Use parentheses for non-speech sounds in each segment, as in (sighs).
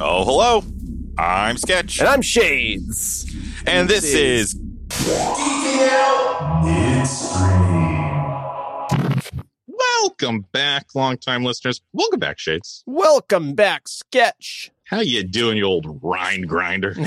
Oh, hello. I'm Sketch. And I'm Shades. And this is. Welcome back, longtime listeners. Welcome back, Shades. Welcome back, Sketch. How you doing, you old rind grinder? (laughs)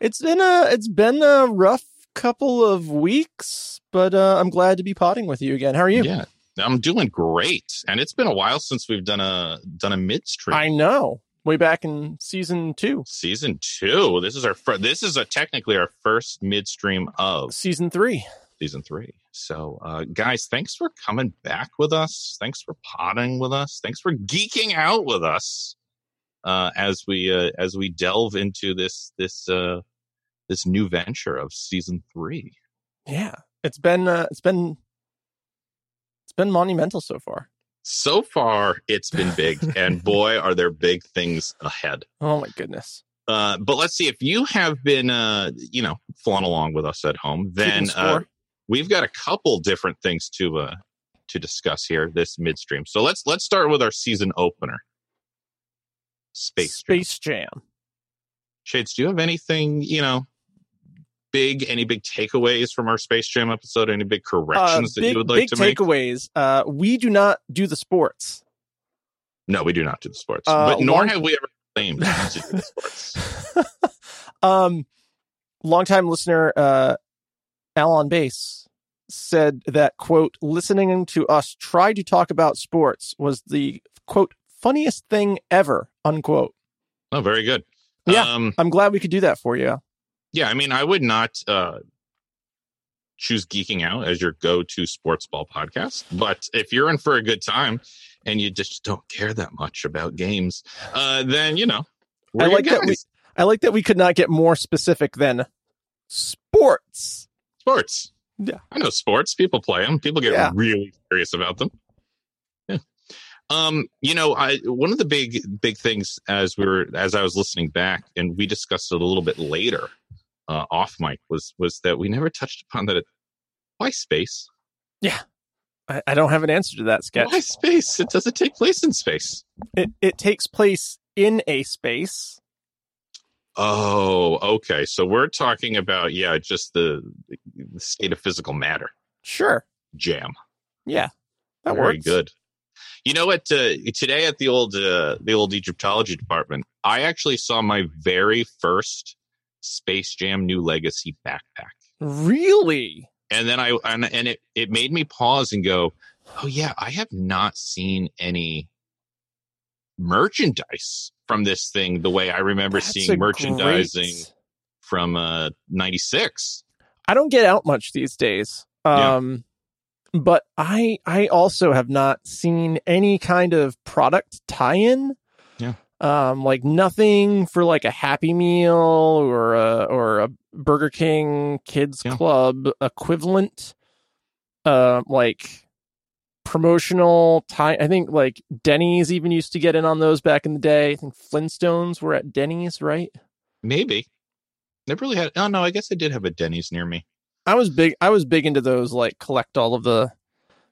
It's been a it's been a rough couple of weeks, but uh, I'm glad to be potting with you again. How are you? Yeah, I'm doing great. And it's been a while since we've done a done a midstream. I know. Way back in season two, Season two. This is our fir- this is a technically our first midstream of season three. season three. So, uh, guys, thanks for coming back with us. Thanks for potting with us. Thanks for geeking out with us uh, as we uh, as we delve into this this uh, this new venture of season three. Yeah, it's been uh, it's been it's been monumental so far. So far, it's been big, and (laughs) boy, are there big things ahead. Oh my goodness. Uh, but let's see if you have been, uh, you know, following along with us at home. Then uh, we've got a couple different things to uh, to discuss here this midstream. So let's let's start with our season opener. Space Jam. Space Jam. Shades, do you have anything, you know, big any big takeaways from our Space Jam episode? Any big Uh, corrections that you would like big to make? takeaways. Uh, we do not do the sports. No, we do not do the sports. Uh, but nor long- have we ever claimed to do the (laughs) sports. (laughs) um, longtime listener, uh, Alan Bass said that quote, listening to us try to talk about sports was the quote funniest thing ever unquote. Oh, very good. Yeah. Um, I'm glad we could do that for you. Yeah, I mean, I would not uh, choose Geeking Out as your go to sports ball podcast. But if you're in for a good time and you just don't care that much about games, uh, then, you know, I like that we- I like that we could not get more specific than sports. sports. Yeah. I know sports. People play them. People get Yeah. really serious about them. Yeah. Um, you know, I one of the big big things as we were as I was listening back, and we discussed it a little bit later, uh, off mic, was was that we never touched upon that. Why space? I, I don't have an answer to that sketch. Why space? It doesn't take place in space. It it takes place in a space. Oh, okay. So we're talking about yeah, just the, the state of physical matter. Sure. Jam. Yeah. That Very works. good. You know what? Uh, today at the old uh, the old Egyptology department, I actually saw my very first Space Jam New Legacy backpack, Really? and then I and, and it it made me pause and go, "Oh yeah, I have not seen any merchandise from this thing the way I remember That's seeing merchandising great- from uh '96." I don't get out much these days. Yeah. Um but I I also have not seen any kind of product tie-in. Yeah. Um like nothing for like a Happy Meal or a or a Burger King Kids Yeah. Club equivalent. Uh, like promotional tie I think like Denny's even used to get in on those back in the day. I think Flintstones were at Denny's, right? Maybe. Never really had. Oh no, I guess I did have a Denny's near me. I was big. I was big into those, like collect all of the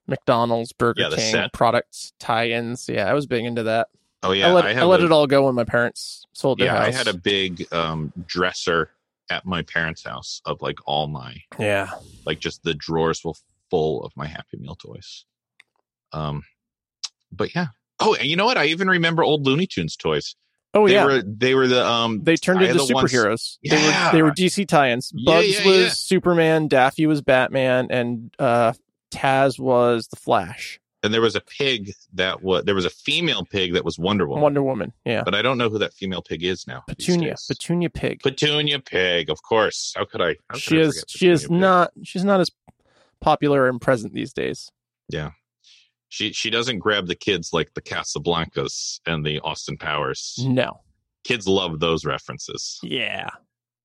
McDonald's, Burger Yeah, King set. products tie-ins. Yeah, I was big into that. Oh yeah, I let I I, let a- it all go when my parents sold their yeah i had a big um dresser at my parents house of like all my yeah. like just the drawers were full of my happy meal toys um but yeah oh and you know what i even remember old looney tunes toys Oh they yeah. were they were the um they turned I into had the ones- superheroes. They Yeah. were they were DC tie-ins. Yeah, Bugs yeah, was yeah. Superman, Daffy was Batman, and uh, Taz was the Flash. And there was a pig that was there was a female pig that was wonder woman Wonder Woman. Yeah. but i don't know who that female pig is now Petunia. Petunia Pig. petunia pig of course how could i how could she I is she is Pig? not she's not as popular and present these days. Yeah, she she doesn't grab the kids like the casablancas and the austin powers No. kids love those references Yeah.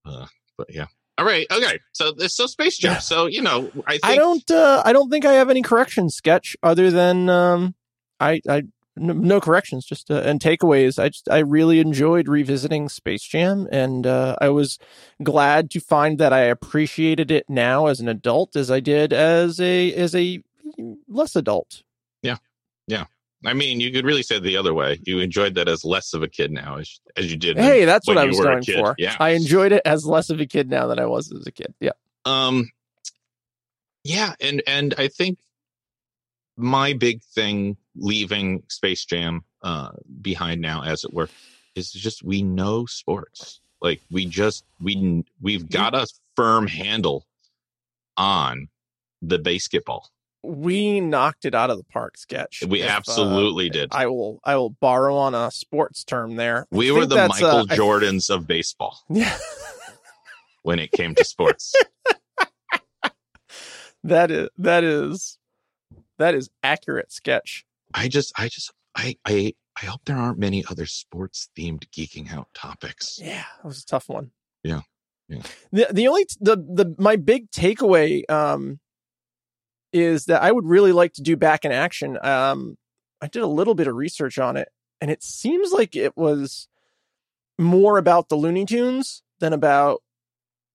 Uh, but yeah all right okay so this so space jam Yeah. so you know i think I don't uh I don't think I have any corrections sketch other than um I I no corrections, just uh, and takeaways. I just I really enjoyed revisiting Space Jam, and uh, I was glad to find that I appreciated it now as an adult as I did as a as a less adult. I mean, you could really say it the other way. You enjoyed that as less of a kid now as, as you did. Hey, that's when what I was going for. Yeah. I enjoyed it as less of a kid now than I was as a kid. Yeah. Um, yeah, and and I think my big thing leaving Space Jam uh, behind now, as it were, is just we know sports. Like we just we we've got a firm handle on the basketball. We knocked it out of the park sketch. We If, uh, absolutely did. I will I will borrow on a sports term there. I we were the Michael uh, I- Jordans of baseball (laughs) Yeah. when it came to sports. (laughs) that is that is that is accurate sketch. I just I just I I I hope there aren't many other sports themed geeking out topics. Yeah, that was a tough one. Yeah. Yeah. The the only the the my big takeaway um is that I would really like to do back in action. Um I did a little bit of research on it and it seems like it was more about the Looney Tunes than about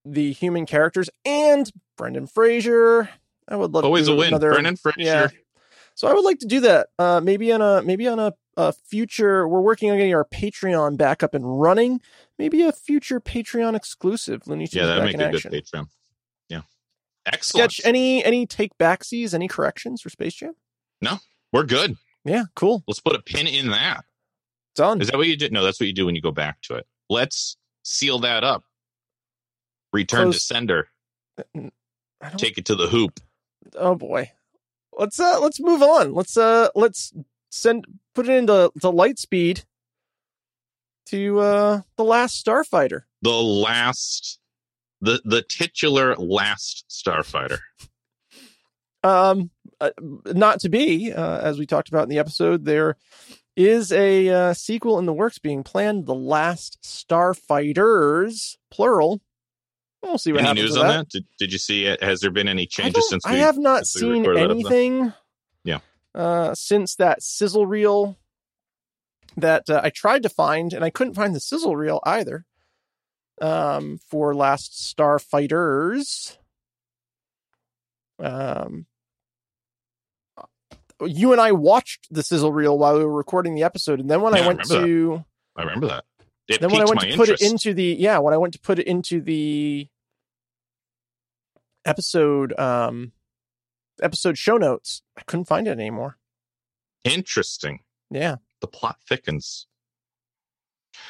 the human characters and Brendan Fraser. I would love Always to a do win. another Brendan Fraser. yeah. So I would like to do that. Uh, maybe on a maybe on a, a future. We're working on getting our Patreon back up and running. Maybe a future Patreon exclusive. Looney Tunes Yeah, that'd back make in a action. good Patreon. Excellent. Sketch any any take backsies, any corrections for Space Jam? No, we're good. Yeah, cool. Let's put a pin in that. Done. Is that what you did? No, that's what you do when you go back to it. Let's seal that up. Return to sender. I don't- Take it to the hoop. oh boy. Let's uh let's move on. Let's uh let's send put it into to light speed to uh the last Starfighter. The last the the titular last starfighter. Um, uh, not to be, uh, as we talked about in the episode, there is a uh, sequel in the works being planned. The Last Starfighters, plural. We'll see what Any happens news on that. that? Did, did you see it? Has there been any changes since I we have not seen recorded that episode? anything. Yeah. Uh, since that sizzle reel that uh, I tried to find, and I couldn't find the sizzle reel either. Um, for Last Starfighters. Um, you and I watched the sizzle reel while we were recording the episode, and then when Yeah, I I went remember to I remember that. It then when I went to put it into the yeah, when I went to put it into the episode um episode show notes, I couldn't find it anymore. Interesting. Yeah. The plot thickens.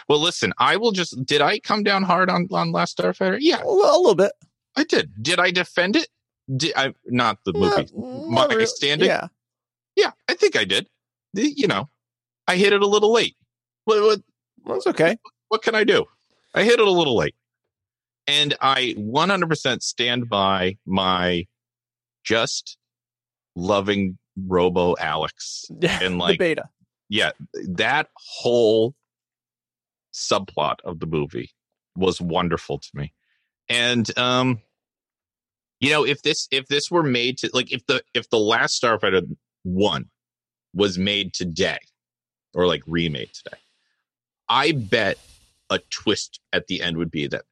Well, listen, I will just. Did I come down hard on on Last Starfighter? Yeah, A, li- a little bit. I did. Did I defend it? Did I not the movie? Not- My not really. standing? Yeah. Yeah, I think I did. You know, I hit it a little late. What what That's okay. what can I do? I hit it a little late, and I 100% stand by my just loving Robo Alex. (laughs) And, like, the beta. Yeah, that whole subplot of the movie was wonderful to me. And um you know, if this if this were made to like if the if the last Starfighter 1 was made today or like remade today, I bet a twist at the end would be that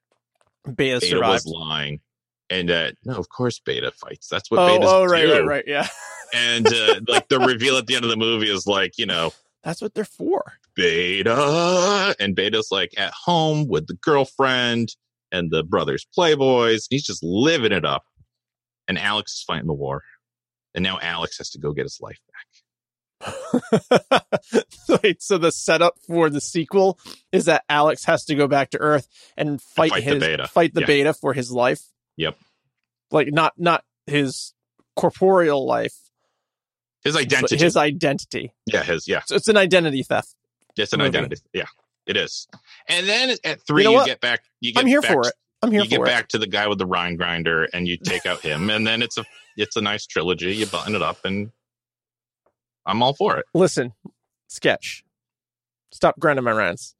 Beta, Beta was lying and uh no, of course Beta fights. That's what Oh, Beta's oh, right, do. right, right. Yeah. And uh, like the (laughs) reveal at the end of the movie is like, you know, That's what they're for. Beta. And Beta's like at home with the girlfriend and the brothers Playboys. He's just living it up. And Alex is fighting the war. And now Alex has to go get his life back. (laughs) Wait, so the setup for the sequel is that Alex has to go back to Earth and fight, fight the his beta. fight the Yeah. beta for his life. Yep. Like not not his corporeal life, His identity. his identity. yeah, his yeah. So it's an identity theft. It's an movie. identity. Yeah, it is. And then at three, You you, know what? get back. You get I'm here back for it. I'm here you get it. back to the guy with the rind grinder, and you take out him, and then it's a it's a nice trilogy. You button it up, and I'm all for it. Listen, sketch. Stop grinding my rinds.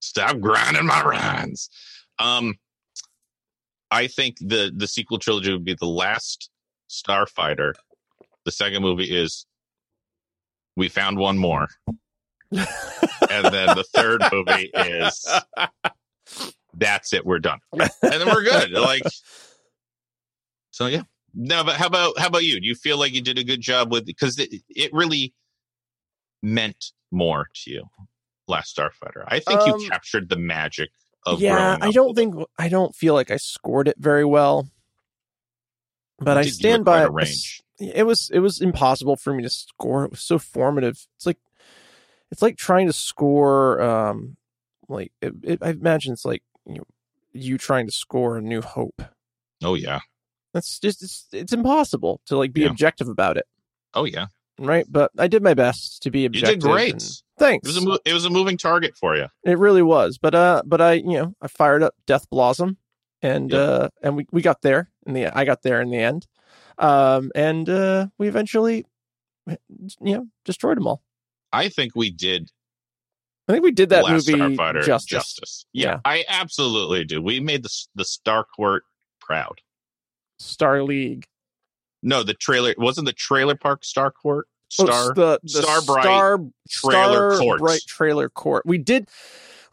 Stop grinding my rinds. Um, I think the the sequel trilogy would be the last Starfighter. The second movie is we found one more. and then the third movie is that's it, we're done. And then we're good. Like so yeah. No, but how about how about you? Do you feel like you did a good job with because it, it really meant more to you last Starfighter. I think Um, you captured the magic of yeah, I don't it. think I don't feel like I scored it very well. But I did give it stand by it. range. It was it was impossible for me to score. It was so formative. It's like it's like trying to score. Um, like it, it, I imagine it's like you know, you trying to score a New Hope. Oh yeah. That's just it's it's impossible to like be Yeah. objective about it, Oh yeah. right? But I did my best to be objective. You did great. and- Thanks. It was a mo- it was a moving target for you. It really was. But uh but I you know, I fired up Death Blossom and Yep. uh and we, we got there in the I got there in the end. Um and uh we eventually you know destroyed them all. I think we did I think we did that Last movie Starfighter justice. Yeah, Yeah. I absolutely do. We made the the Star Court proud. Star League. No, the trailer wasn't the trailer park Star Court Oh, Star. the, the Star Bright Star, Trailer Star Court. Bright trailer court. We did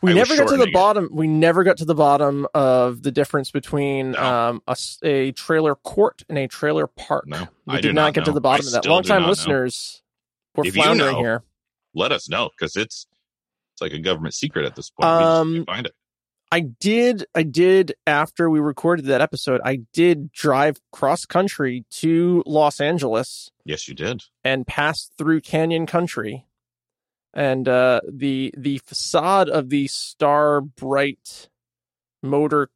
we I never got to the shortening it. bottom we never got to the bottom of the difference between No. um a, a trailer court and a trailer park. No, we I did not not get to the bottom I of that. still do Longtime know. listeners were If you floundering know, here. Let us know because it's it's like a government secret at this point. we Um, find it. I did I did after we recorded that episode, I did drive cross country to Los Angeles Yes, you did. and passed through Canyon Country. And uh the the facade of the Star Bright Motor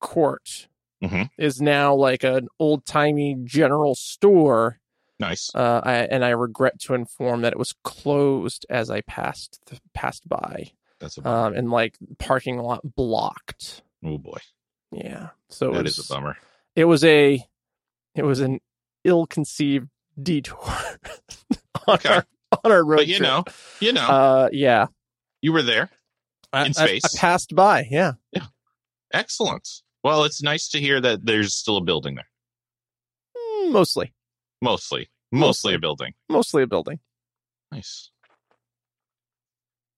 Court Mhm. is now like an old timey general store. Nice. Uh, I, and I regret to inform that it was closed as I passed th- passed by. That's a bummer. um, and like parking lot blocked. oh boy, Yeah, so it that was, is a bummer. It was a, it was an ill-conceived detour (laughs) on Okay. our (laughs) on our road. But you trip. know, you know, uh, yeah, you were there. I, In I- space. I, passed by. Yeah, yeah. Excellent. Well, it's nice to hear that there's still a building there. Mm, mostly, Mostly, mostly, Mostly. a building. mostly a building. Nice.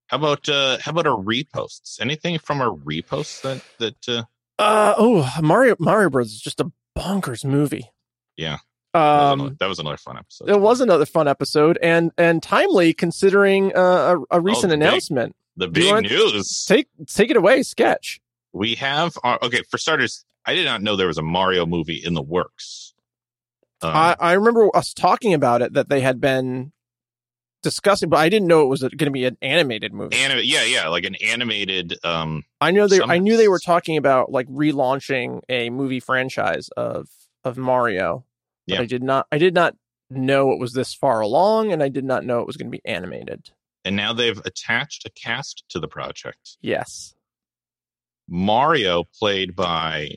How about uh how about our reposts? Anything from our reposts that that uh Uh oh, Mario Mario Bros is just a bonkers movie. Yeah. That, was another, Um, that was another fun episode. it was another fun episode and and timely considering uh, a, a recent the big- announcement. the do big news. Take take it away, sketch. we have our, okay, for starters, I did not know there was a Mario movie in the works. Um, I, I remember us talking about it that they had been discussing, but I didn't know it was going to be an animated movie. anim- yeah, yeah, like an animated um I know they some- I knew they were talking about like relaunching a movie franchise of of Mario. But Yeah. I did not I did not know it was this far along and I did not know it was going to be animated. and now they've attached a cast to the project. Yes. Mario played by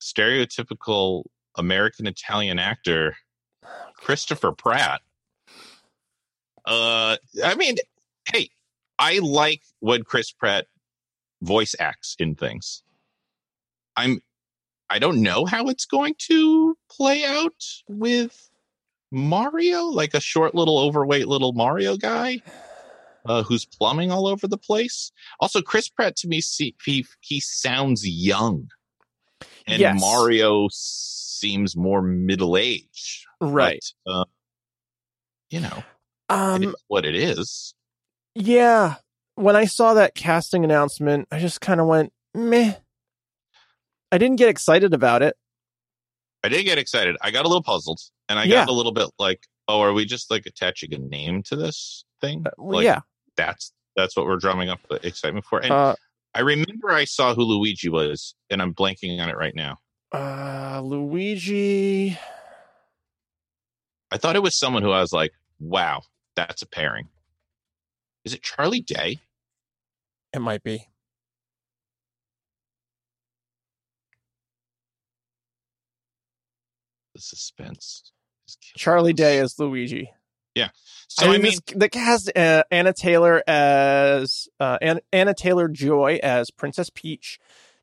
stereotypical American Italian actor Christopher Pratt. Uh I mean, hey, I like when Chris Pratt voice acts in things. I'm I don't know how it's going to play out with Mario, like a short little overweight little Mario guy uh, who's plumbing all over the place. Also, Chris Pratt to me, see, he he sounds young, and Yes. Mario seems more middle aged. Right. uh, you know, Um is what it is. yeah, when I saw that casting announcement, I just kind of went meh. I didn't get excited about it. I did get excited. I got a little puzzled, and I Yeah. got a little bit like, oh, are we just like attaching a name to this thing? Uh, Well, Like, yeah. that's that's what we're drumming up the excitement for. And Uh, I remember I saw who Luigi was, and I'm blanking on it right now. uh, Luigi. I thought it was someone who I was like, wow, that's a pairing. Is it Charlie Day? It might be. The suspense. Charlie. Day as Luigi. Yeah. So I, mean, mean, the cast uh, Anna Taylor as uh, Anna, Anna Taylor Joy as Princess Peach,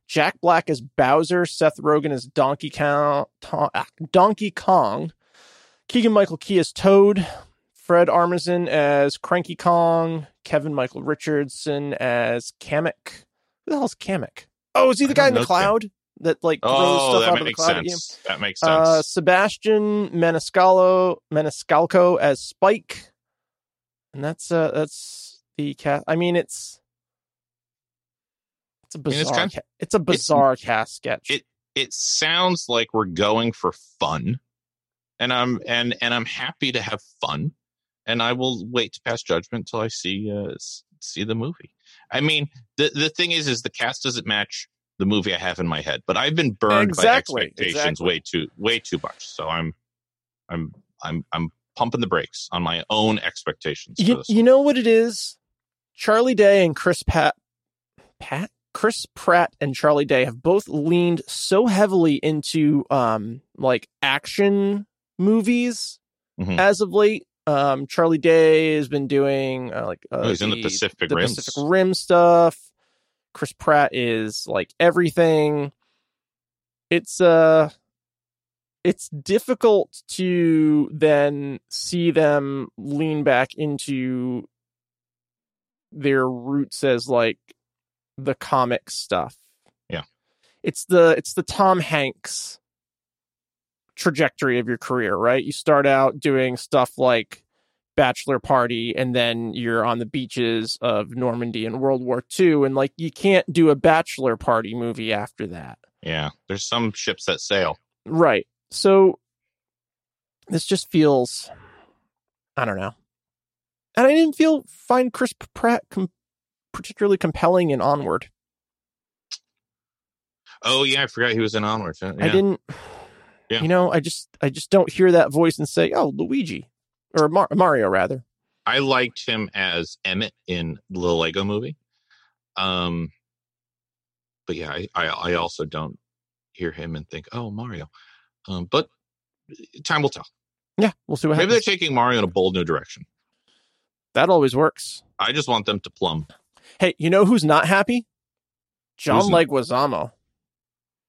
Jack Black as Bowser, Seth Rogen as Donkey Kong, ah, Donkey Kong, Keegan Michael Key as Toad, Fred Armisen as Cranky Kong, Kevin Michael Richardson as Kamek. Who the hell's Kamek? Oh, is he the I guy in the cloud that like throws Oh, stuff out of the cloud at you? sense. That makes sense. Uh, Sebastian Maniscalco Maniscalco as Spike, and that's uh that's the cat. I mean, it's it's a mean, it's bizarre. kind- ca- it's a bizarre cast sketch. it- it sounds like we're going for fun and i'm and and i'm happy to have fun and i will wait to pass judgment till i see uh see the movie i mean the the thing is is the cast doesn't match the movie i have in my head but i've been burned Exactly, by expectations exactly. way too way too much so i'm i'm i'm i'm pumping the brakes on my own expectations you, you know what it is? Charlie Day and Chris Pat Pat Chris Pratt and Charlie Day have both leaned so heavily into um like action movies Mhm. as of late. Um Charlie Day has been doing uh, like uh, Oh, he's in the Pacific the Rim. Pacific Rim stuff. Chris Pratt is like everything. It's uh it's difficult to then see them lean back into their roots as like the comic stuff. Yeah. It's the it's the Tom Hanks trajectory of your career, right? You start out doing stuff like Bachelor Party and then you're on the beaches of Normandy in World War II and like you can't do a Bachelor Party movie after that. yeah there's some ships that sail Right. So this just feels I don't know. And I didn't feel find Chris Pratt com- particularly compelling in Onward. oh yeah i forgot he was in onward yeah. I didn't Yeah. You know, I just I just don't hear that voice and say, "Oh, Luigi." Or Mar- Mario rather. I liked him as Emmett in the Lego movie. Um, but yeah, I, I, I also don't hear him and think, oh, Mario. Um, but time will tell. Yeah, we'll see what Maybe they're taking Mario in a bold new direction. that always works. I just want them to plumb. Hey, you know who's not happy? John Who's? Leguizamo.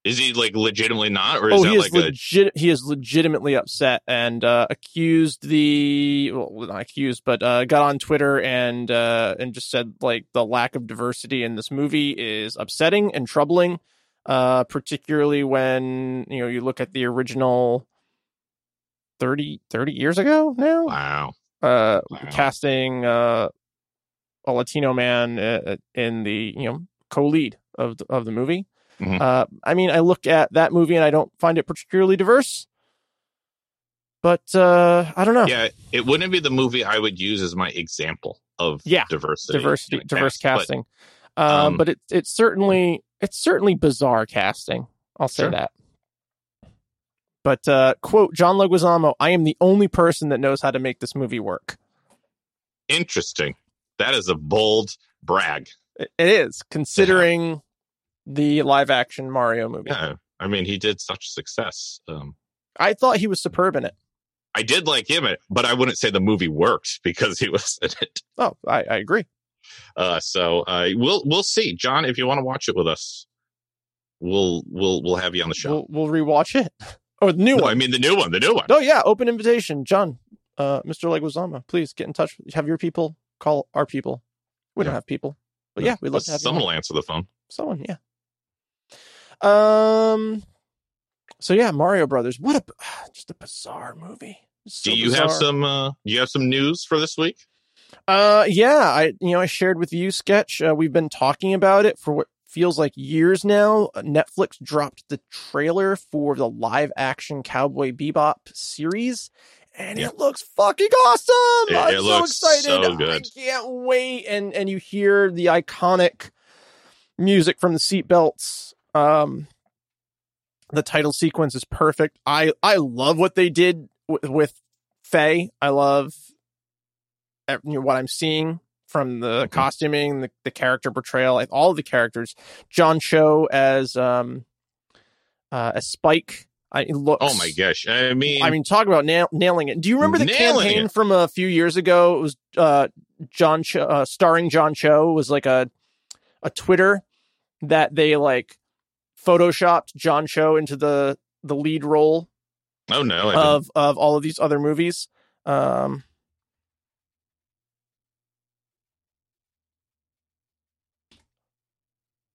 Is he like legitimately not, or is Oh, that he is like a legit. He is legitimately upset and uh, accused the well, not accused, but uh, got on Twitter and uh, and just said like the lack of diversity in this movie is upsetting and troubling, uh, particularly when you know you look at the original 30, 30 years ago now. wow? uh, Wow. casting uh, a Latino man in the you know co-lead of the, of the movie. Mhm. Uh, I mean, I look at that movie and I don't find it particularly diverse, but uh, I don't know. Yeah, it wouldn't be the movie I would use as my example of Yeah, diversity, diversity, diverse cast, but- casting. uh, um, but it's it's certainly it's certainly bizarre casting. I'll say Sure. that. But uh, quote John Leguizamo, "I am the only person that knows how to make this movie work." Interesting. That is a bold brag. It it is considering the live action Mario movie. Yeah, I mean, he did such success. Um, I thought he was superb in it. I did like him, but I wouldn't say the movie worked (laughs) because he was in it. Oh, I, I agree. Uh, so uh, we'll we'll see, John. If you want to watch it with us, we'll we'll we'll have you on the show. We'll, we'll rewatch it. (laughs) Oh, the new No, one. I mean the new one, the new one. Oh yeah, open invitation, John. Uh, Mr. Leguizamo, please get in touch. Have your people call our people. We don't have people, but yeah, we'd love to have someone will answer the phone. Someone, yeah. Um. So yeah, Mario Brothers. What a (sighs) just a bizarre movie. So do you have some? Uh, do you have some news for this week? Uh, yeah, I you know I shared with you sketch. Uh, we've been talking about it for what feels like years now. Uh, Netflix dropped the trailer for the live action Cowboy Bebop series, and Yeah. it looks fucking awesome. It- I'm it so looks excited. so good. I can't wait. And and you hear the iconic music from the seatbelts. Um, the title sequence is perfect. I I love what they did w- with Faye. I love you know, what I'm seeing from the Mhm. costuming, the, the character portrayal, like, all of the characters. John Cho as um uh as Spike. I it looks. Oh my gosh! I mean, I mean, talk about nail, nailing it. Do you remember the campaign it. from a few years ago? It was uh, John Cho, uh, starring John Cho. Was like a a Twitter that they like photoshopped John Cho into the the lead role. Oh no! of of all of these other movies. Um,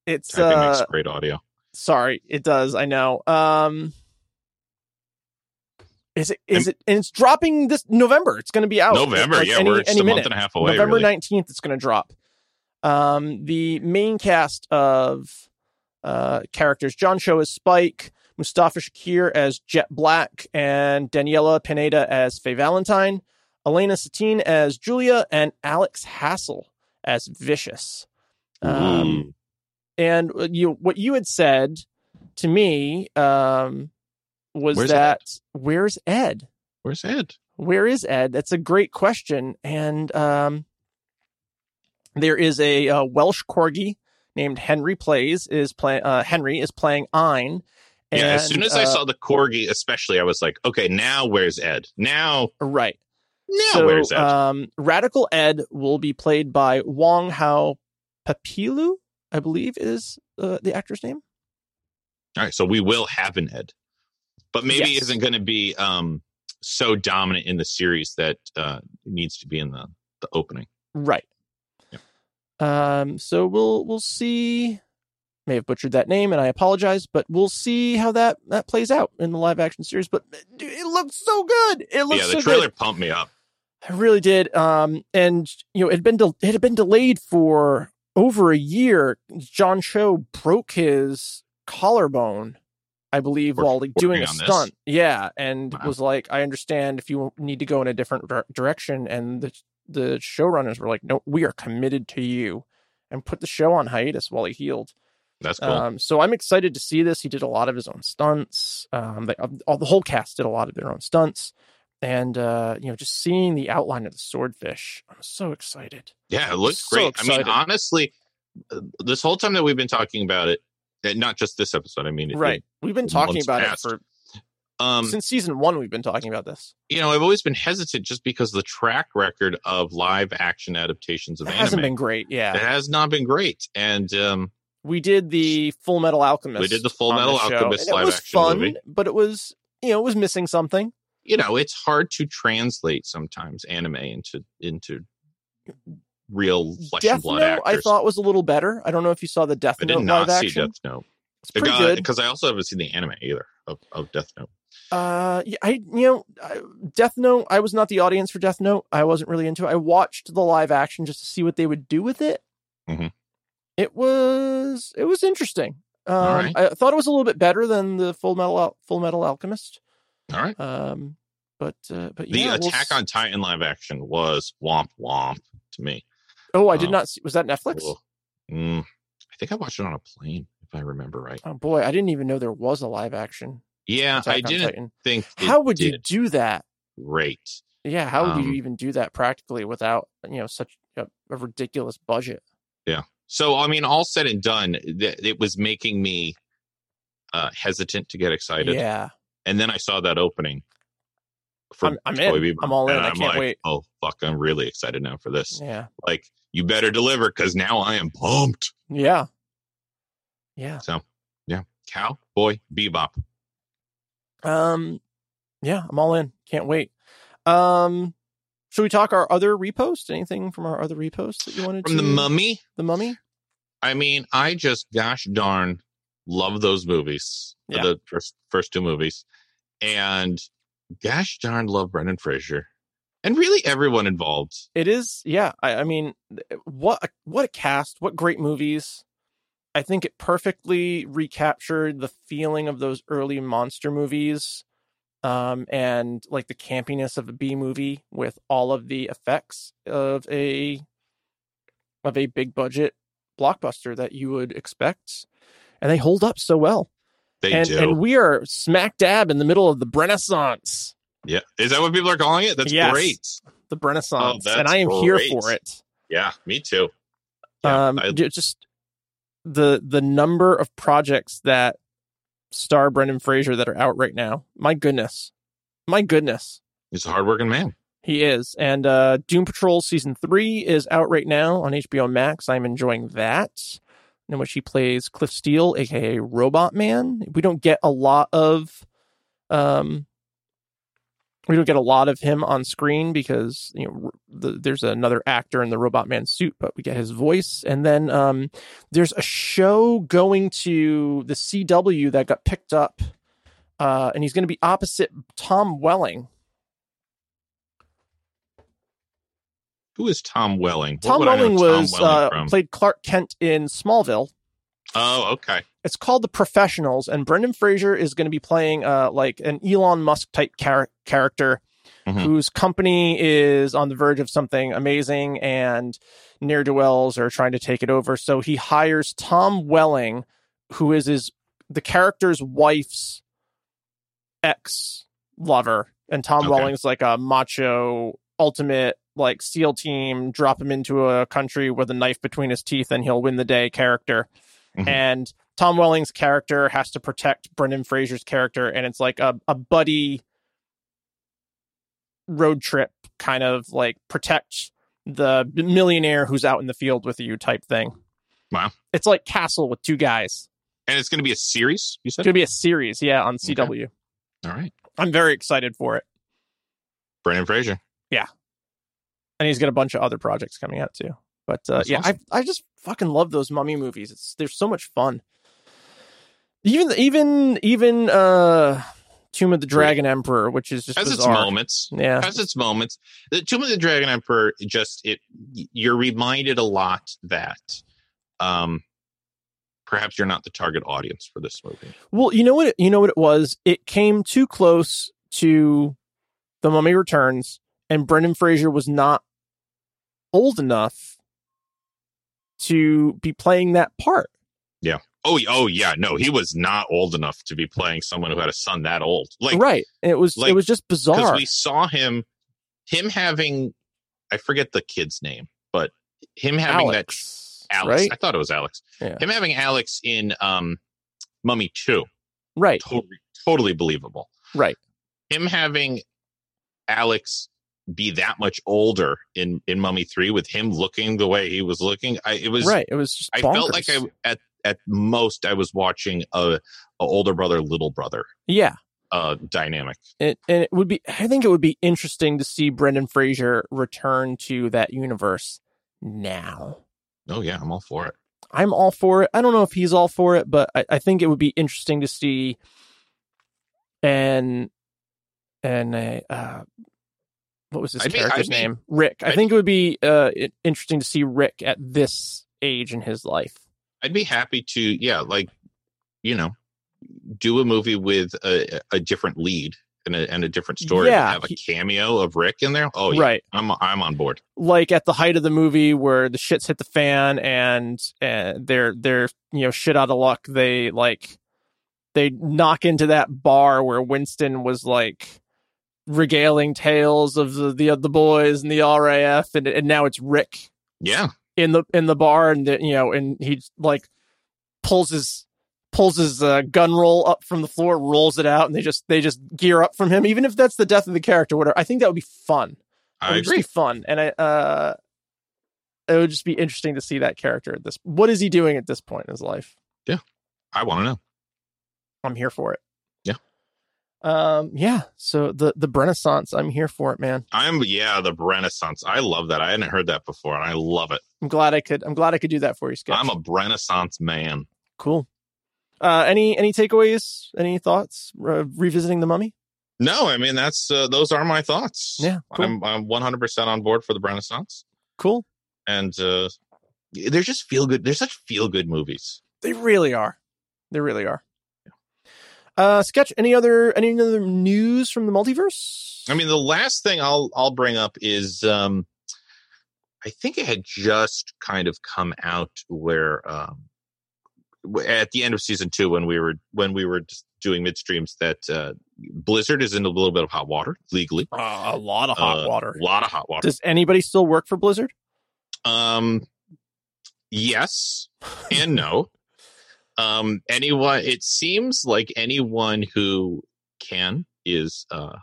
it's uh, makes great audio. Sorry, it does. I know. Um, is it? Is and, it? And it's dropping this November. It's going to be out November. Like yeah, any, we're any a month and a half away. November nineteenth, really. it's going to drop. Um, the main cast of uh, characters: John Cho as Spike, Mustafa Shakir as Jet Black, and Daniela Pineda as Faye Valentine, Elena Satine as Julia, and Alex Hassell as Vicious. Um, Ooh. and uh, you, what you had said to me um, was Where's that where's Ed? Where's Ed? where is Ed? That's a great question. And um, there is a, uh Welsh corgi named Henry plays is play uh, Henry is playing Ein. yeah, as soon as I uh, saw the corgi, especially, I was like, okay, now where's Ed? Now, right, now so where's Ed? um, Radical Ed will be played by Wong Hao Papilu, I believe is uh, the actor's name. All right, so we will have an Ed, but maybe Yes. isn't going to be um so dominant in the series that uh needs to be in the the opening. Right. Um. So we'll we'll see. May have butchered that name, and I apologize, but we'll see how that that plays out in the live action series. But dude, it looks so good. It looks yeah, the so trailer good. pumped me up. I really did. Um. And you know, it had been del- it had been delayed for over a year. John Cho broke his collarbone, I believe, Work- while like, doing a on this? stunt. Yeah, and Wow. was like, I understand if you need to go in a different dir- direction. And the the showrunners were like, No, we are committed to you, and put the show on hiatus while he healed. That's cool. Um, so I'm excited to see this. He did a lot of his own stunts. Um, they, all the whole cast did a lot of their own stunts, and uh, you know, just seeing the outline of the swordfish, I'm so excited. yeah, it looks so great. I mean, honestly, uh, this whole time that we've been talking about it, not just this episode. I mean, it- Right? We've been talking about past. it for um, since season one. We've been talking about this. you know, I've always been hesitant just because the track record of live action adaptations of It anime hasn't been great. Yeah, it has not been great, and um, we did the Full Metal Alchemist. We did the Full Metal this show, Alchemist and it live was action fun, movie. but it was you know it was missing something. you know, it's hard to translate sometimes anime into into real flesh and blood Note, actors. I thought was a little better. I don't know if you saw the Death I Note I did not live see action. Death Note It's pretty good. because I also haven't seen the anime either of, of Death Note. Uh, I you know, Death Note. I was not the audience for Death Note. I wasn't really into it. I watched the live action just to see what they would do with it. Mhm. It was it was interesting. Um, right. I thought it was a little bit better than the Full Metal Full Metal Alchemist. All right. Um, but uh, but The yeah, we'll Attack on Titan live action was womp womp to me. Oh, I did uh, not see. Was that Netflix? Mm, I think I watched it on a plane, if I remember right. Oh boy, I didn't even know there was a live action. Yeah, Attack I didn't Titan. think. How would you do that? Great. Yeah, how would you Um, even do that practically without you know such a, a ridiculous budget? Yeah. So, I mean, all said and done, th- it was making me uh, hesitant to get excited. Yeah, And then I saw that opening. For I'm- I'm in. Bebop, I'm all in. I I'm can't like, wait. Oh fuck! I'm really excited now for this. yeah, Like, you better deliver because now I am pumped. yeah, yeah. So, yeah, Cowboy Bebop. Um, yeah, I'm all in. Can't wait. Um, should we talk our other repost? Anything from our other reposts that you wanted From to? the Mummy. The Mummy. I mean, I just gosh darn love those movies. Yeah. The first first two movies, and gosh darn love Brendan Fraser, and really everyone involved. It is. Yeah. I, I mean, what a, what a cast! What great movies! I think it perfectly recaptured the feeling of those early monster movies, um, and like the campiness of a B movie with all of the effects of a of a big budget blockbuster that you would expect, and they hold up so well. They and do. and we are smack dab in the middle of the Renaissance, yeah, is that what people are calling it? That's Yes. great. the Renaissance, Oh, and I am here for it. Yeah, me too. Yeah, um, I- just the the number of projects that star Brendan Fraser that are out right now. My goodness, my goodness, he's a hardworking man. he is. And uh, Doom Patrol season three is out right now on HBO Max. I'm enjoying that. In which he plays Cliff Steele, aka Robot Man. We don't get a lot of um We don't get a lot of him on screen because you know the, there's another actor in the Robot Man suit, but we get his voice. And then um, there's a show going to the CW that got picked up, uh, and he's going to be opposite Tom Welling. Who is Tom Welling? What Tom know Welling Tom was Welling uh, played Clark Kent in Smallville. Oh, okay. It's called The Professionals, and Brendan Fraser is going to be playing uh, like an Elon Musk type char- character Mhm. whose company is on the verge of something amazing, and ne'er do wells are trying to take it over. So he hires Tom Welling, who is his the character's wife's ex lover, and Tom Okay. Welling's like a macho ultimate like SEAL team. Drop him into a country with a knife between his teeth, and he'll win the day character Mhm. and Tom Welling's character has to protect Brendan Fraser's character, and it's like a, a buddy road trip kind of like protect the millionaire who's out in the field with you type thing. Wow. It's like Castle with two guys. And it's going to be a series, you said? It's gonna be a series, yeah, on CW. All right. I'm very excited for it. Brendan Fraser. Yeah. And he's got a bunch of other projects coming out too. But uh, yeah, awesome. I I just fucking love those mummy movies. It's they're so much fun. Even even even uh Tomb of the Dragon Emperor, which is just Has its moments. Yeah. Has its moments. The Tomb of the Dragon Emperor just it you're reminded a lot that um perhaps you're not the target audience for this movie. Well, you know what? It, you know what it was. It came too close to the Mummy Returns, and Brendan Fraser was not old enough to be playing that part. Yeah. Oh, oh yeah, no, he was not old enough to be playing someone who had a son that old. Like right? It was. like- it was just bizarre. because we saw him him having I forget the kid's name, but him having that Alex, Alex. right? I thought it was Alex. Yeah. Him having Alex in um Mummy 2. Right. Totally totally believable. Right. Him having Alex be that much older in in Mummy 3 with him looking the way he was looking. I it was Right. It was just. I felt like I at at most I was watching a, a older brother little brother Yeah. uh dynamic. It, and it would be. I think it would be interesting to see Brendan Fraser return to that universe now. Oh yeah, I'm all for it. I'm all for it. I don't know if he's all for it, but I, I think it would be interesting to see. And and uh, uh what was his I'd character's be- name? Rick. I I'd- think it would be uh interesting to see Rick at this age in his life. I'd be happy to, yeah, like, you know, do a movie with a, a different lead and a, and a different story. Yeah, have a cameo of Rick in there. Oh, yeah, Right. I'm I'm on board. Like at the height of the movie where the shits hit the fan and and they're they're you know shit out of luck. They like they knock into that bar where Winston was like regaling tales of the the, the boys and the RAF and and now it's Rick. Yeah, in the in the bar and the, you know and he like pulls his pulls his uh, gun roll up from the floor rolls it out and they just they just gear up from him even if that's the death of the character whatever. I think that would be fun. It I would be fun and i uh it would just be interesting to see that character at this what is he doing at this point in his life? Yeah, I want to know. i'm here for it. Um yeah so the the renaissance i'm here for it man I'm yeah, the Renaissance. I love that. I hadn't heard that before, and I love it. i'm glad i could i'm glad i could do that for you Sketch. I'm a Renaissance man. cool uh any any takeaways any thoughts uh, revisiting the mummy No, I mean that's uh, those are my thoughts. Yeah, cool. I'm I'm 100 percent on board for the Renaissance, cool and uh, they're just feel good. They're such feel good movies. They really are. They really are. Uh, sketch. Any other any other news from the multiverse? I mean, the last thing I'll I'll bring up is um, I think it had just kind of come out where um, at the end of season two when we were when we were just doing midstreams that uh, Blizzard is in a little bit of hot water legally. Uh, a lot of hot Uh, water. A lot of hot water. Does anybody still work for Blizzard? Um, yes and no. Um, anyone. It seems like anyone who can is uh,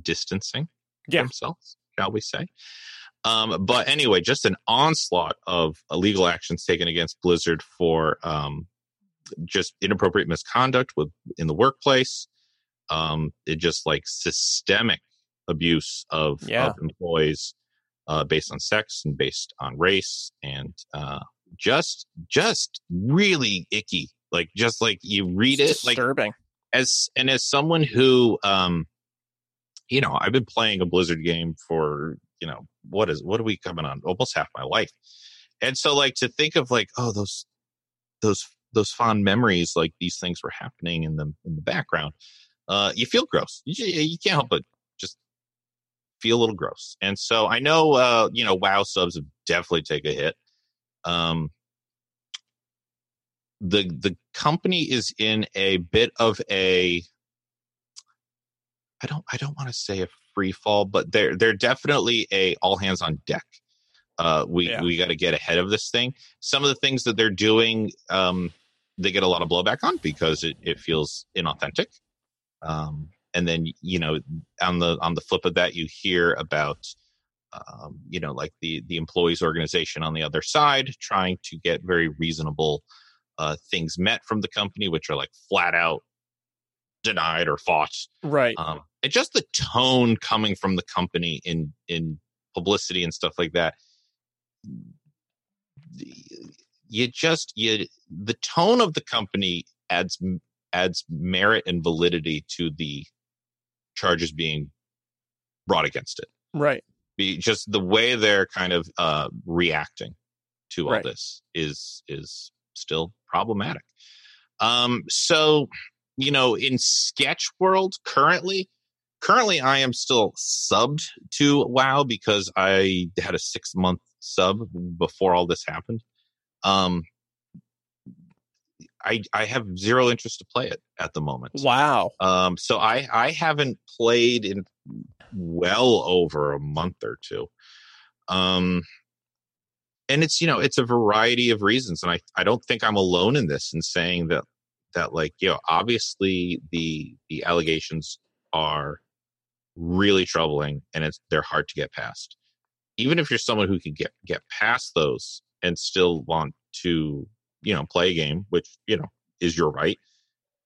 distancing Yeah. themselves, shall we say? Um, but anyway, just an onslaught of illegal actions taken against Blizzard for um, just inappropriate misconduct with in the workplace. Um, it just like systemic abuse of, Yeah. of employees uh, based on sex and based on race and uh, just just really icky. Like just like you read It's it like disturbing. as and as someone who um you know i've been playing a blizzard game for you know what is what are we coming on almost half my life and so like to think of like oh those those those fond memories like these things were happening in the in the background uh you feel gross you, you can't help but just feel a little gross and so i know uh you know WoW subs have definitely take a hit um the the company is in a bit of a I don't I don't want to say a free fall, but they're they're definitely a all hands on deck. Uh, we Yeah. we got to get ahead of this thing. Some of the things that they're doing, um, they get a lot of blowback on because it, it feels inauthentic. Um, and then you know on the on the flip of that, you hear about um, you know like the the employees organization on the other side trying to get very reasonable uh, things met from the company, which are like flat out denied or fought. Right. Um, and just the tone coming from the company in in publicity and stuff like that. You just you the tone of the company adds adds merit and validity to the charges being brought against it. right. Be just the way they're kind of uh, reacting to all Right. this is is still problematic. Um, so you know, in sketch world currently, currently I am still subbed to WoW because I had a six month sub before all this happened. Um, I I have zero interest to play it at the moment. Wow. Um, so I I haven't played in well over a month or two. Um, and it's you know it's a variety of reasons, and I I don't think I'm alone in this in saying that that like you know obviously the the allegations are really troubling and it's they're hard to get past. Even if you're someone who can get get past those and still want to you know play a game, which you know is your right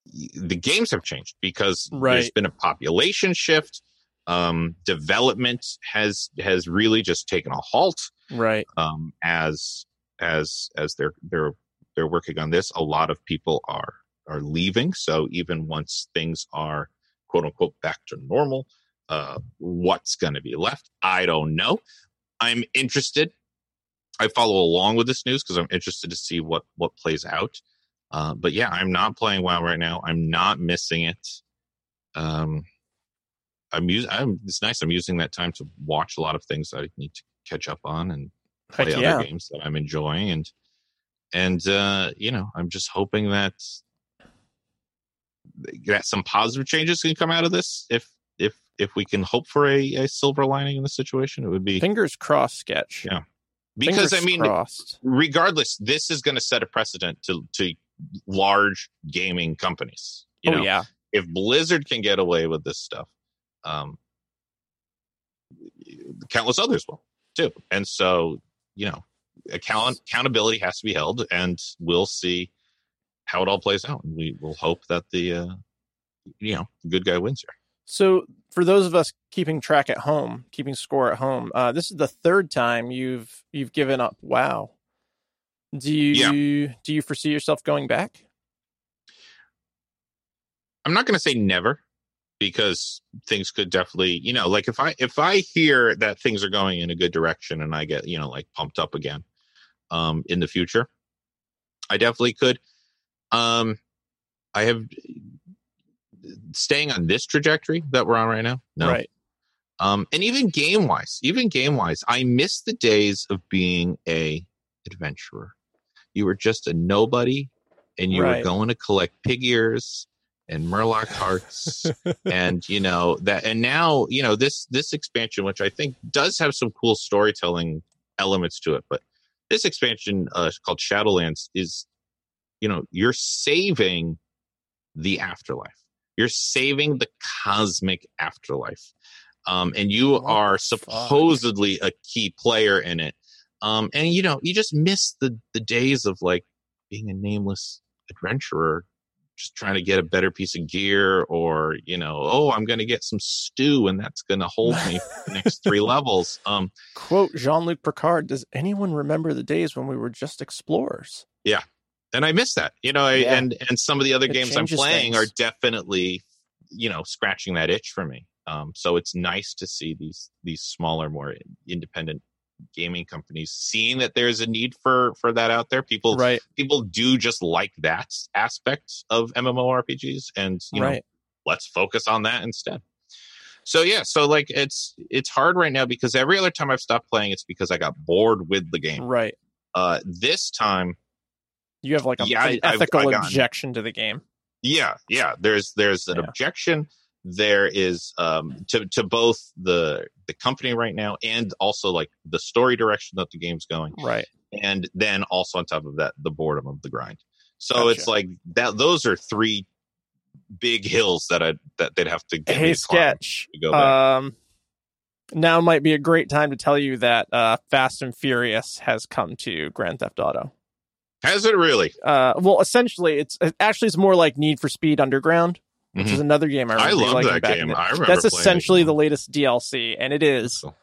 the games have changed because there's been a population shift um development has has really just taken a halt Right. um as as as they're they're they're working on this. A lot of people are are leaving. So even once things are quote unquote back to normal uh what's going to be left? I don't know. I'm interested. I follow along with this news because i'm interested to see what what plays out. Uh, but yeah i'm not playing wow right now. I'm not missing it. Um i'm using i'm it's nice i'm using that time to watch a lot of things i need to catch up on and Heck play yeah. other games that i'm enjoying and and uh you know i'm just hoping that that some positive changes can come out of this if if if we can hope for a, a silver lining in the situation it would be Fingers crossed. Sketch. Yeah. because Fingers i mean crossed. regardless this is going to set a precedent to to large gaming companies you oh know yeah. if blizzard can get away with this stuff um countless others will too and so you know account accountability has to be held and we'll see how it all plays out and we will hope that the uh you know the good guy wins here So for those of us keeping track at home, keeping score at home, uh, this is the third time you've you've given up. Wow. Do you do you foresee yourself going back? i'm not going to say never because things could definitely you know like if i if i hear that things are going in a good direction and i get you know like pumped up again um in the future i definitely could um i have staying on this trajectory that we're on right now no Right. um and even game wise even game wise i miss the days of being a adventurer you were just a nobody and you Right. were going to collect pig ears and murloc hearts and you know that and now you know this this expansion which i think does have some cool storytelling elements to it but this expansion uh called shadowlands is you know you're saving the afterlife. You're saving the cosmic afterlife. Um and you What are the fuck? supposedly a key player in it. Um and you know you just miss the the days of like being a nameless adventurer just trying to get a better piece of gear or you know oh i'm going to get some stew and that's going to hold me for the next three (laughs) levels um Quote Jean-Luc Picard, does anyone remember the days when we were just explorers? Yeah and i miss that you know I, Yeah. and and some of the other It games i'm playing things. are definitely you know scratching that itch for me um so it's nice to see these these smaller more independent gaming companies seeing that there's a need for for that out there people Right, people do just like that aspect of mmorpgs and you know right. let's focus on that instead so yeah so like it's it's hard right now because every other time i've stopped playing it's because i got bored with the game Right. uh this time You have like a, Yeah, an I- ethical I got- objection to the game. yeah yeah there's there's an Yeah. objection there is um to to both the the company right now and also like the story direction that the game's going Right. and then also on top of that the boredom of the grind so Gotcha. it's like that those are three big hills that i that they'd have to get Hey, sketch. to go. Um, now might be a great time to tell you that uh, Fast and Furious has come to Grand Theft Auto. has it really Uh, well, essentially, it's it actually it's more like Need for Speed Underground, which Mhm. is another game I I remember love that game. I remember That's essentially the latest DLC, and it is So-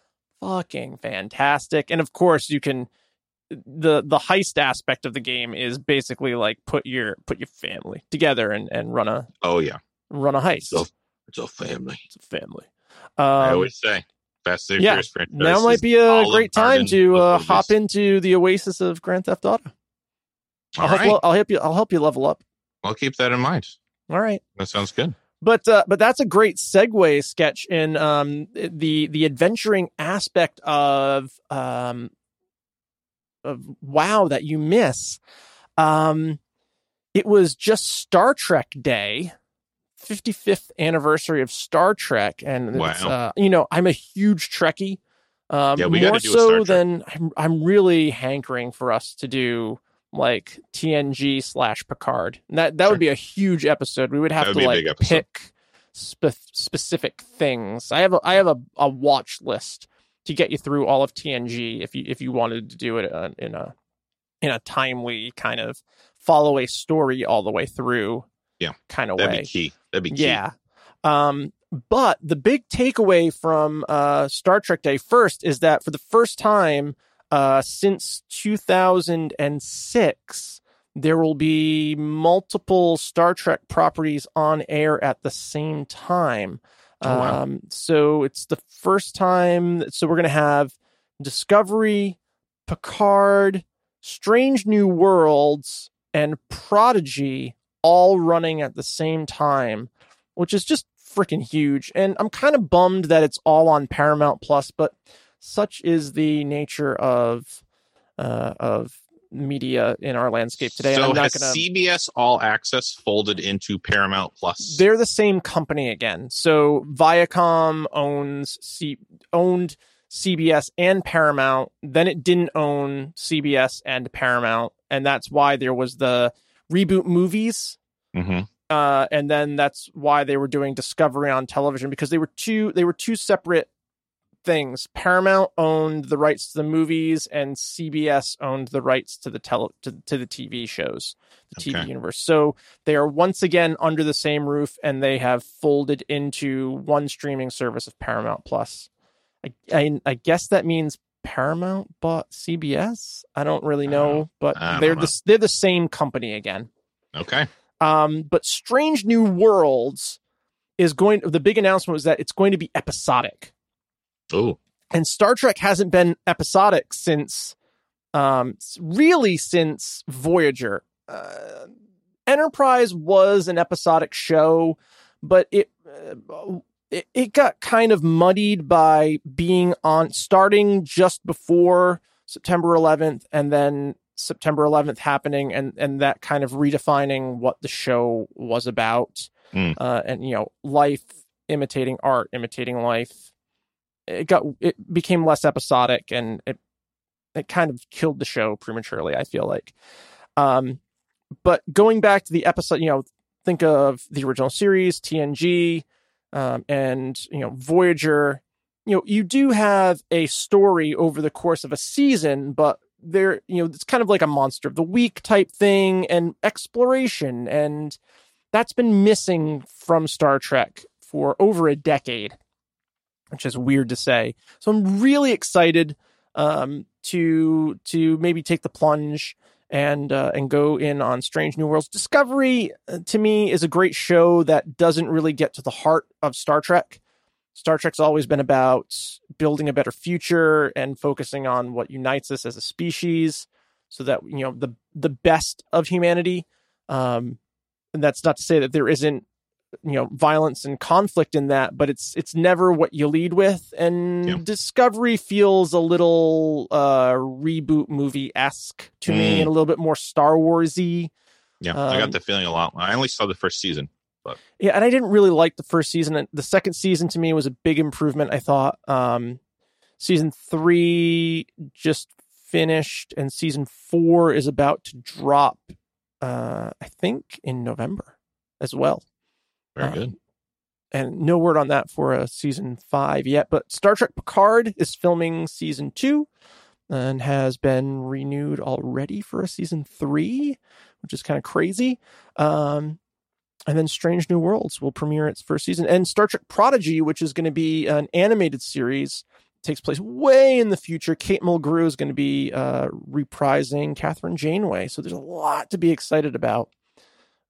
fucking fantastic. And of course, you can the the heist aspect of the game is basically like put your put your family together and and run a Oh yeah, run a heist. So- it's a family. it's a family. I Um, always say Fast and yeah, now might be a great time to uh, hop into the oasis of Grand Theft Auto. I'll All help, right, I'll help you. I'll help you level up. I'll keep that in mind. All right. That sounds good. But uh, but that's a great segue sketch in um, the the adventuring aspect of um, of WoW that you miss. Um, it was just Star Trek Day, 55th anniversary of Star Trek, and Wow. uh, you know I'm a huge Trekkie. Um, Yeah, we more do a Star so than I'm, I'm really hankering for us to do like TNG slash Picard. And that that Sure. would be a huge episode. We would have to would a like pick spe- specific things. I have a I have a, a watch list to get you through all of TNG if you if you wanted to do it uh, in a in a timely kind of follow a story all the way through. Yeah, kind of That'd way. be key. That'd be key. Yeah. Um, but the big takeaway from uh, Star Trek Day first is that for the first time uh, since 2006, there will be multiple Star Trek properties on air at the same time. Oh, wow. um, so it's the first time. So we're going to have Discovery, Picard, Strange New Worlds, and Prodigy all running at the same time, which is just freaking huge. And I'm kind of bummed that it's all on Paramount Plus, but such is the nature of uh, of media in our landscape today. So I'm not has gonna. CBS All Access folded into Paramount Plus? They're the same company again. So Viacom owns C owned CBS and Paramount. Then it didn't own CBS and Paramount, and that's why there was the reboot movies. hmm Uh, and then that's why they were doing Discovery on television because they were two they were two separate things. Paramount owned the rights to the movies, and CBS owned the rights to the tele to, to the TV shows, the TV universe. So they are once again under the same roof, and they have folded into one streaming service of Paramount Plus. I, I, I guess that means Paramount bought CBS. I don't really know, but they're know. the they're the same company again. Okay. Um, but Strange New Worlds is going. The big announcement was that it's going to be episodic, Oh, and Star Trek hasn't been episodic since, um, really since Voyager. Uh, Enterprise was an episodic show, but it. Uh, it, it got kind of muddied by being on starting just before September 11th and then September 11th happening and and that kind of redefining what the show was about Mm. uh, and you know life imitating art imitating life it got it became less episodic and it it kind of killed the show prematurely I feel like. Um but going back to the episode you know think of the original series TNG um, and you know Voyager. You know you do have a story over the course of a season but there you know it's kind of like a monster of the week type thing and exploration and that's been missing from Star Trek for over a decade, which is weird to say. So I'm really excited um, to to maybe take the plunge and uh, and go in on Strange New Worlds. Discovery uh, to me is a great show that doesn't really get to the heart of Star Trek. Star Trek's always been about building a better future and focusing on what unites us as a species, so that you know the the best of humanity. Um, and that's not to say that there isn't you know violence and conflict in that but it's it's never what you lead with and Yeah. discovery feels a little uh reboot movie-esque to me Mm. and a little bit more star warsy Yeah, I Um, got the feeling a lot. I only saw the first season. but yeah and i didn't really like the first season And the second season to me was a big improvement i thought um season three just finished and season four is about to drop uh i think in november as well Very Uh, good. and no word on that for a season five yet. But Star Trek Picard is filming season two and has been renewed already for a season three, which is kind of crazy. Um, and then Strange New Worlds will premiere its first season, and Star Trek Prodigy, which is going to be an animated series, takes place way in the future. Kate Mulgrew is going to be uh, reprising Kathryn Janeway, so there's a lot to be excited about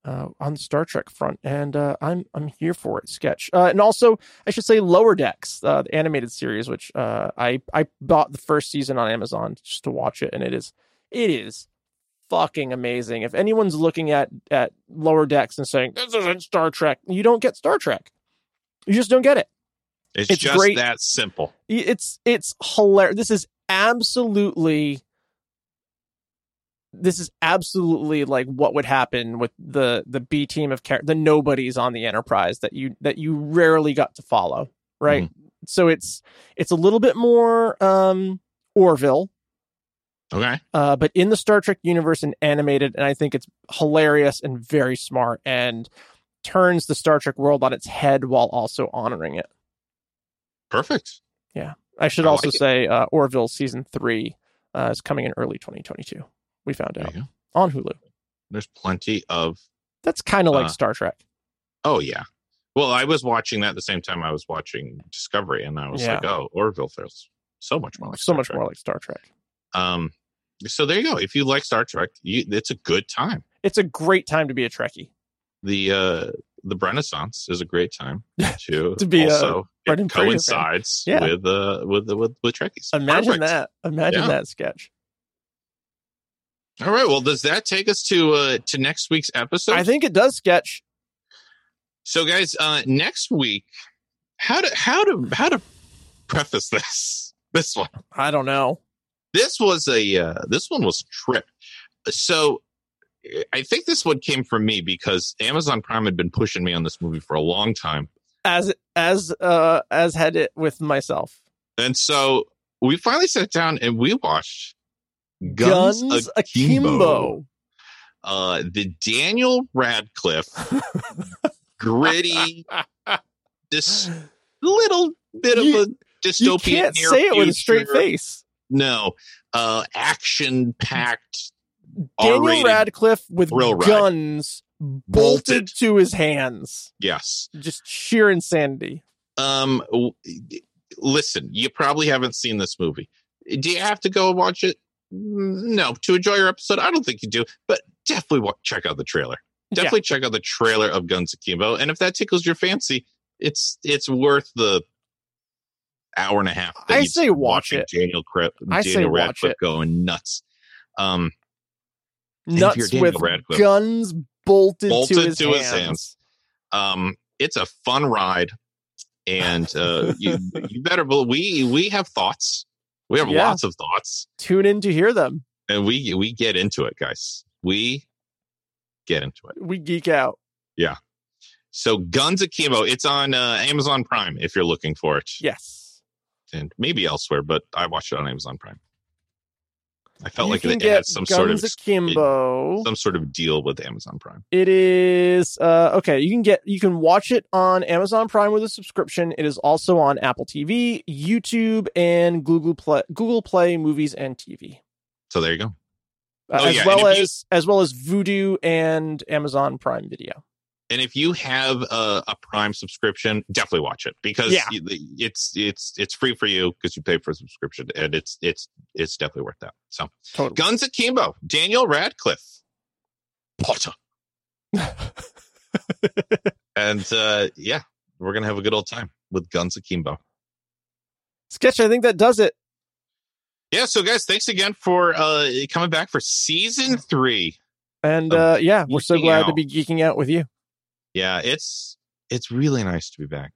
uh, on the Star Trek front, and uh, I'm I'm here for it. Sketch, uh, and also I should say Lower Decks, uh, the animated series, which uh, I I bought the first season on Amazon just to watch it, and it is it is fucking amazing. If anyone's looking at at Lower Decks and saying this isn't Star Trek, you don't get Star Trek. You just don't get it. It's, it's just great. that simple. It's it's hilarious. This is absolutely this is absolutely like what would happen with the the B team of char- the nobodies on the Enterprise that you that you rarely got to follow, right? So it's it's a little bit more um Orville, Okay. uh, but in the Star Trek universe and animated, and I think it's hilarious and very smart and turns the Star Trek world on its head while also honoring it. Perfect. Yeah. I should I also like say uh, Orville season three uh, is coming in early 2022. We found out on Hulu. There's plenty of. That's kind of like Uh, Star Trek. Oh yeah. Well, I was watching that at the same time I was watching Discovery, and I was Yeah. like, "Oh, Orville feels so much more like so Star much Trek. more like Star Trek. Um, so there you go. If you like Star Trek, you, it's a good time. It's a great time to be a Trekkie. The uh, the Renaissance is a great time (laughs) to To be a also it Brendan fan. coincides Yeah. with uh with the with with Trekkies. Imagine Perfect. that. Imagine Yeah. that sketch. All right. Well, does that take us to uh to next week's episode? I think it does sketch. So, guys, uh, next week, how to how to how to preface this (laughs) this one? I don't know. This was a uh, this one was a trip. So, I think this one came from me because Amazon Prime had been pushing me on this movie for a long time, As as uh as had it with myself. and so we finally sat down and we watched Guns, Guns Akimbo. Akimbo. uh, the Daniel Radcliffe gritty, (laughs) this little bit You- of a dystopian. You can't near say it with a straight face. No, uh, action packed, Daniel Radcliffe with thrill guns bolted, Bolted. to his hands. yes. Just sheer insanity. Um, w- listen, you probably haven't seen this movie. Do you have to go watch it? Mm, No, to enjoy your episode, I don't think you do. But definitely check out the trailer. Definitely check out the trailer of Guns Akimbo, and if that tickles your fancy, it's it's worth the hour and a half. that I say watch watching it. Daniel, Cra- I Daniel say watch it. going nuts. Um, Yeah. Nuts with Radcliffe- guns bolted, Bolted to his to his hands. hands. um, it's a fun ride, and uh, you you better believe we we have thoughts. We have Yeah. lots of thoughts, Tune in to hear them. and we we get into it, guys. We get into it. We geek out. Yeah. So, Guns Akimbo, it's on uh, Amazon Prime if you're looking for it, Yes. and maybe elsewhere, but I watched it on Amazon Prime. I felt you like it had some sort of Guns Akimbo. some sort of deal with Amazon Prime. It is uh, okay. You can get you can watch it on Amazon Prime with a subscription. It is also on Apple TV, YouTube, and Google Play, Google Play Movies and TV, So there you go. uh, Oh, as yeah, well if you- as as well as Vudu and Amazon Prime Video. And if you have a, a Prime subscription, definitely watch it because Yeah. it's it's it's free for you because you pay for a subscription, and it's it's it's definitely worth that. So, Totally. Guns Akimbo, Daniel Radcliffe, Potter, (laughs) and uh, yeah, we're gonna have a good old time with Guns Akimbo. Sketch, I think that does it. Yeah, so guys, thanks again for uh coming back for season three. And uh, yeah, we're so glad to be geeking out with you. Yeah, it's it's really nice to be back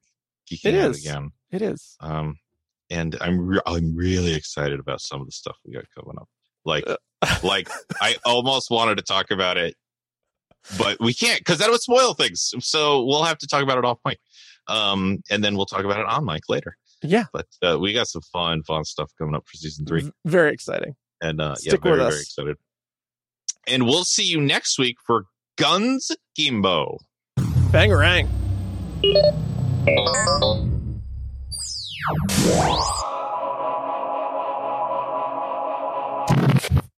geeking It out is. again. It is. Um, and I'm re- I'm really excited about some of the stuff we got coming up. Like Uh. like I (laughs) almost wanted to talk about it, but we can't because that would spoil things. So we'll have to talk about it off mic. Um, and then we'll talk about it on mic later. Yeah. But uh, we got some fun, fun stuff coming up for season three. Very exciting. And uh, yeah, very, with very excited. And we'll see you next week for Guns Gimbo. Bangarang.